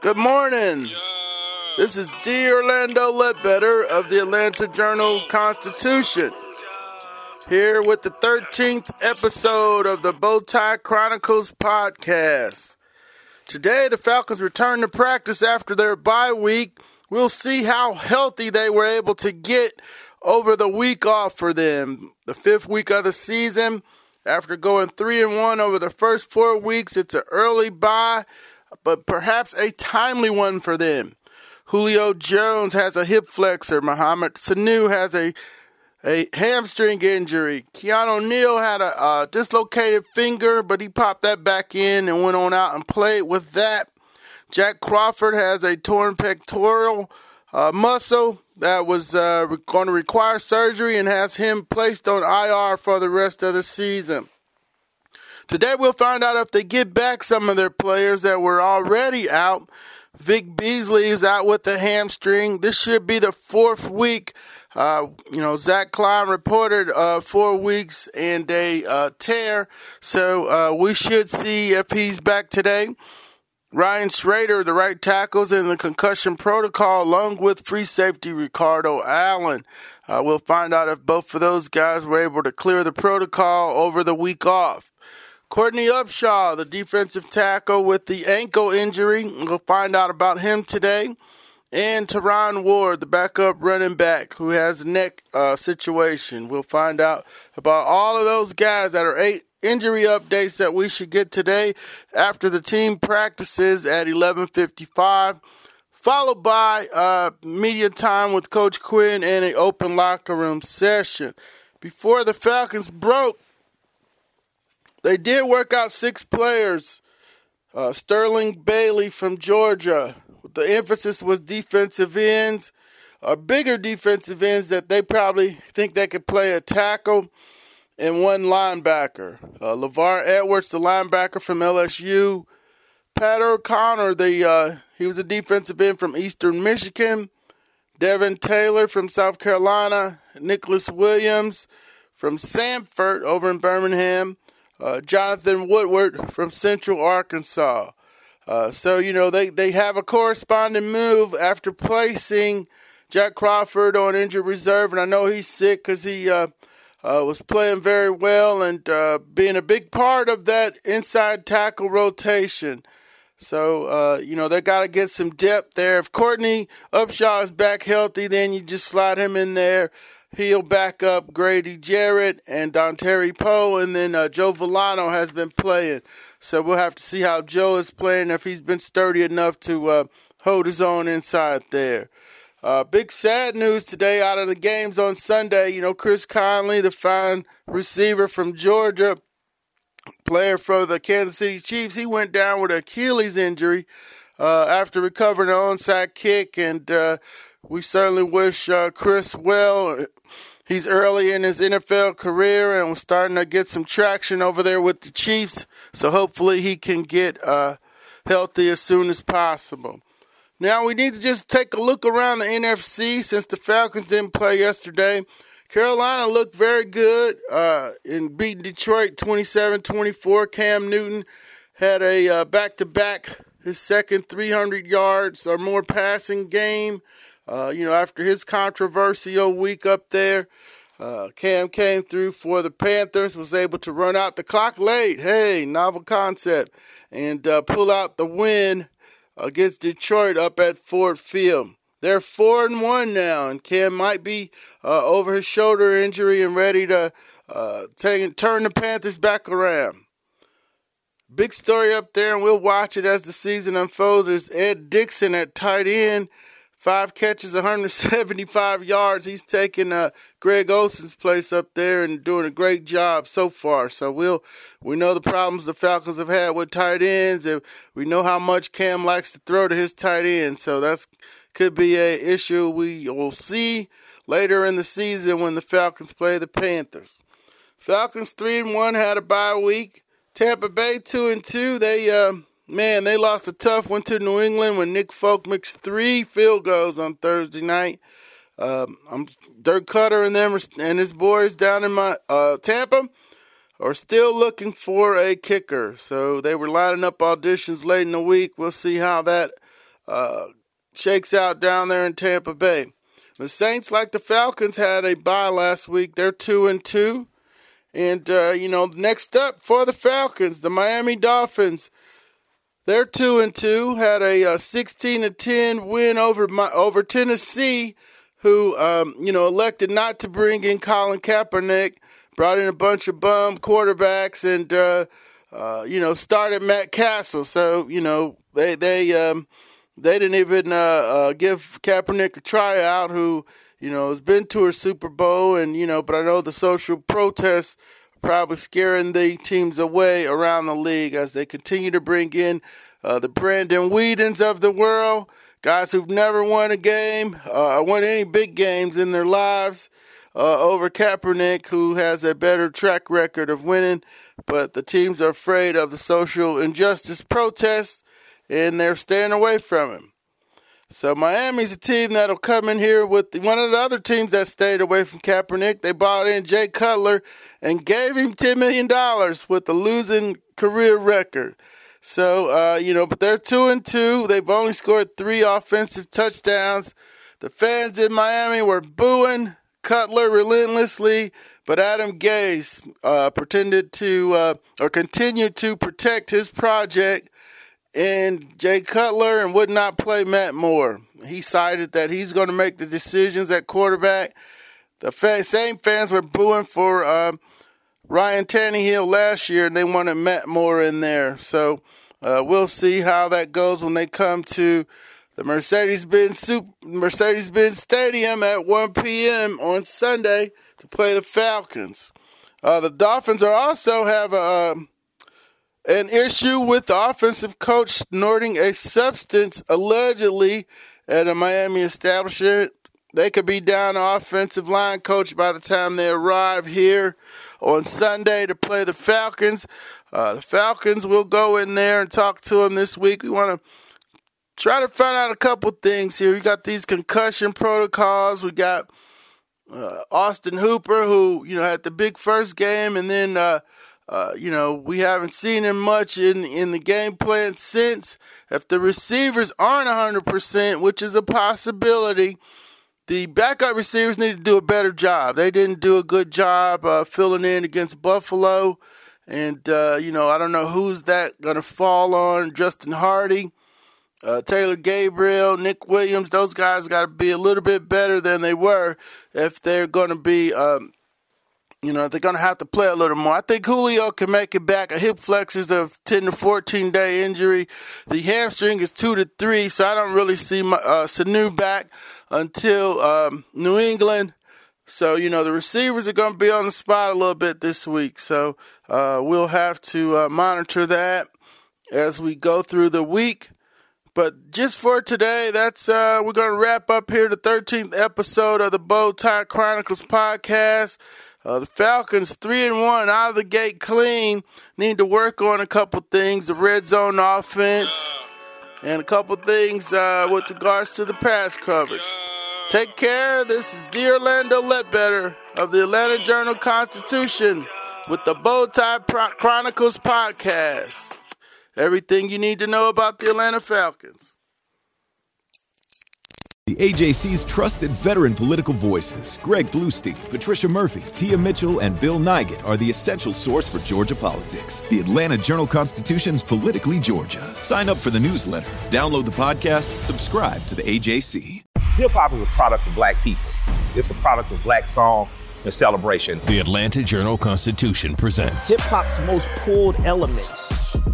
Good morning. This is D. Orlando Ledbetter of the Atlanta Journal Constitution. Here with the 13th episode of the Bowtie Chronicles podcast. Today, the Falcons return to practice after their bye week. We'll see how healthy they were able to get over the week off for them. The fifth week of the season. After going 3 and 1 over the first four weeks, it's an early bye but perhaps a timely one for them. Julio Jones has a hip flexor. Mohamed Sanu has a a hamstring injury. Keanu Neal had a, a dislocated finger, but he popped that back in and went on out and played with that. Jack Crawford has a torn pectoral uh, muscle that was uh, going to require surgery and has him placed on IR for the rest of the season. Today we'll find out if they get back some of their players that were already out. Vic Beasley is out with the hamstring. This should be the fourth week. Uh, you know, Zach Klein reported uh, four weeks and a uh, tear, so uh, we should see if he's back today. Ryan Schraeder, the right tackles in the concussion protocol, along with free safety Ricardo Allen. Uh, we'll find out if both of those guys were able to clear the protocol over the week off. Courtney Upshaw, the defensive tackle with the ankle injury. We'll find out about him today. And Terron Ward, the backup running back who has neck uh, situation. We'll find out about all of those guys that are eight injury updates that we should get today after the team practices at 11:55 followed by uh, media time with Coach Quinn and an open locker room session. Before the Falcons broke they did work out six players. Uh, Sterling Bailey from Georgia. The emphasis was defensive ends, uh, bigger defensive ends that they probably think they could play a tackle, and one linebacker. Uh, Lavar Edwards, the linebacker from LSU. Pat O'Connor, the uh, he was a defensive end from Eastern Michigan. Devin Taylor from South Carolina. Nicholas Williams from Samford over in Birmingham uh, Jonathan Woodard from Central Arkansas. Uh, so, you know, they, they have a corresponding move after placing Jack Crawford on injured reserve. And I know he's sick because he uh, uh, was playing very well and uh, being a big part of that inside tackle rotation. So, you know, they got to get some depth there. If Courtney Upshaw is back healthy, then you just slide him in there. He'll back up Grady Jarrett and Dontari Poe, and then uh, Joe Vellano has been playing. So we'll have to see how Joe is playing, if he's been sturdy enough to uh, hold his own inside there. Uh, big sad news today out of the games on Sunday. You know, Chris Conley, the fine receiver from Georgia, player for the Kansas City Chiefs, he went down with an Achilles injury uh, after recovering an onside kick, and uh, we certainly wish uh, Chris well. He's early in his NFL career and was starting to get some traction over there with the Chiefs. So hopefully he can get uh, healthy as soon as possible. Now we need to just take a look around the NFC since the Falcons didn't play yesterday. Carolina looked very good uh, in beating Detroit 27 24. Cam Newton had a back to back, his second 300 yards or more passing game. Uh, you know, after his controversial week up there, uh, Cam came through for the Panthers, was able to run out the clock late. Hey, novel concept, and uh, pull out the win against Detroit up at Ford Field. They're four and one now, and Cam might be uh, over his shoulder injury and ready to uh, take turn the Panthers back around. Big story up there, and we'll watch it as the season unfolds. Ed Dickson at tight end five catches, 175 yards. He's taking uh, Greg Olsen's place up there and doing a great job so far. So we'll we know the problems the Falcons have had with tight ends, and we know how much Cam likes to throw to his tight end. So that's could be a issue we will see later in the season when the Falcons play the Panthers. Falcons three and one had a bye week. Tampa Bay two and two. They uh, man, they lost a tough one to New England when Nick Folk mixed three field goals on Thursday night. Um, I'm Dirk Koetter and them and his boys down in my uh, Tampa are still looking for a kicker. So they were lining up auditions late in the week. We'll see how that uh, shakes out down there in Tampa Bay. The Saints, like the Falcons, had a bye last week. They're two and two. And uh, you know, next up for the Falcons, the Miami Dolphins. They're two and two. Had a uh, sixteen to ten win over my, over Tennessee, who um, you know elected not to bring in Colin Kaepernick. Brought in a bunch of bum quarterbacks and uh, uh you know started Matt Cassel. So you know they they um, they didn't even uh, uh, give Kaepernick a tryout, who you know has been to a Super Bowl, and you know, but I know the social protests are probably scaring the teams away around the league as they continue to bring in uh, the Brandon Weedens of the world, guys who've never won a game, uh, won any big games in their lives. Uh, over Kaepernick, who has a better track record of winning, but the teams are afraid of the social injustice protests and they're staying away from him. So Miami's a team that'll come in here with one of the other teams that stayed away from Kaepernick. They bought in Jay Cutler and gave him ten million dollars with a losing career record. So uh, you know, but they're two and two. They've only scored three offensive touchdowns. The fans in Miami were booing Cutler relentlessly, but Adam Gase uh, pretended to uh, or continued to protect his project and Jay Cutler and would not play Matt Moore. He cited that he's going to make the decisions at quarterback. The fa- same fans were booing for uh, Ryan Tannehill last year, and they wanted Matt Moore in there. So uh, we'll see how that goes when they come to the Mercedes-Benz Mercedes-Benz Stadium at 1 p.m. on Sunday to play the Falcons. Uh, the Dolphins are also have a um, an issue with the offensive coach snorting a substance allegedly at a Miami establishment. They could be down offensive line coach by the time they arrive here on Sunday to play the Falcons. Uh, the Falcons will go in there and talk to them this week. We want to try to find out a couple things here. We got these concussion protocols. We got uh, Austin Hooper, who you know had the big first game, and then uh, uh, you know, we haven't seen him much in in the game plan since. If the receivers aren't 100%, which is a possibility, the backup receivers need to do a better job. They didn't do a good job uh, filling in against Buffalo. And, uh, you know, I don't know who's that going to fall on. Justin Hardy, uh, Taylor Gabriel, Nick Williams, those guys got to be a little bit better than they were if they're going to be um, you know, they're going to have to play a little more. I think Julio can make it back. A hip flexors of 10 to 14 day injury. The hamstring is 2 to 3, so I don't really see my, uh, Sanu back until um, New England. So, you know, the receivers are going to be on the spot a little bit this week. So, uh, we'll have to uh, monitor that as we go through the week. But just for today, that's uh, we're going to wrap up here the 13th episode of the Bow Tie Chronicles podcast. Uh, the Falcons three and one out of the gate clean. Need to work on a couple things, the red zone offense, and a couple things uh, with regards to the pass coverage. Take care. This is D. Orlando Ledbetter of the Atlanta Journal Constitution with the Bowtie Pro- Chronicles podcast. Everything you need to know about the Atlanta Falcons. The AJC's trusted veteran political voices, Greg Bluestein, Patricia Murphy, Tia Mitchell, and Bill Nigut, are the essential source for Georgia politics. The Atlanta Journal Constitution's Politically Georgia. Sign up for the newsletter, download the podcast, subscribe to the AJC. Hip hop is a product of black people. It's a product of black song and celebration. The Atlanta Journal Constitution presents hip hop's most pulled elements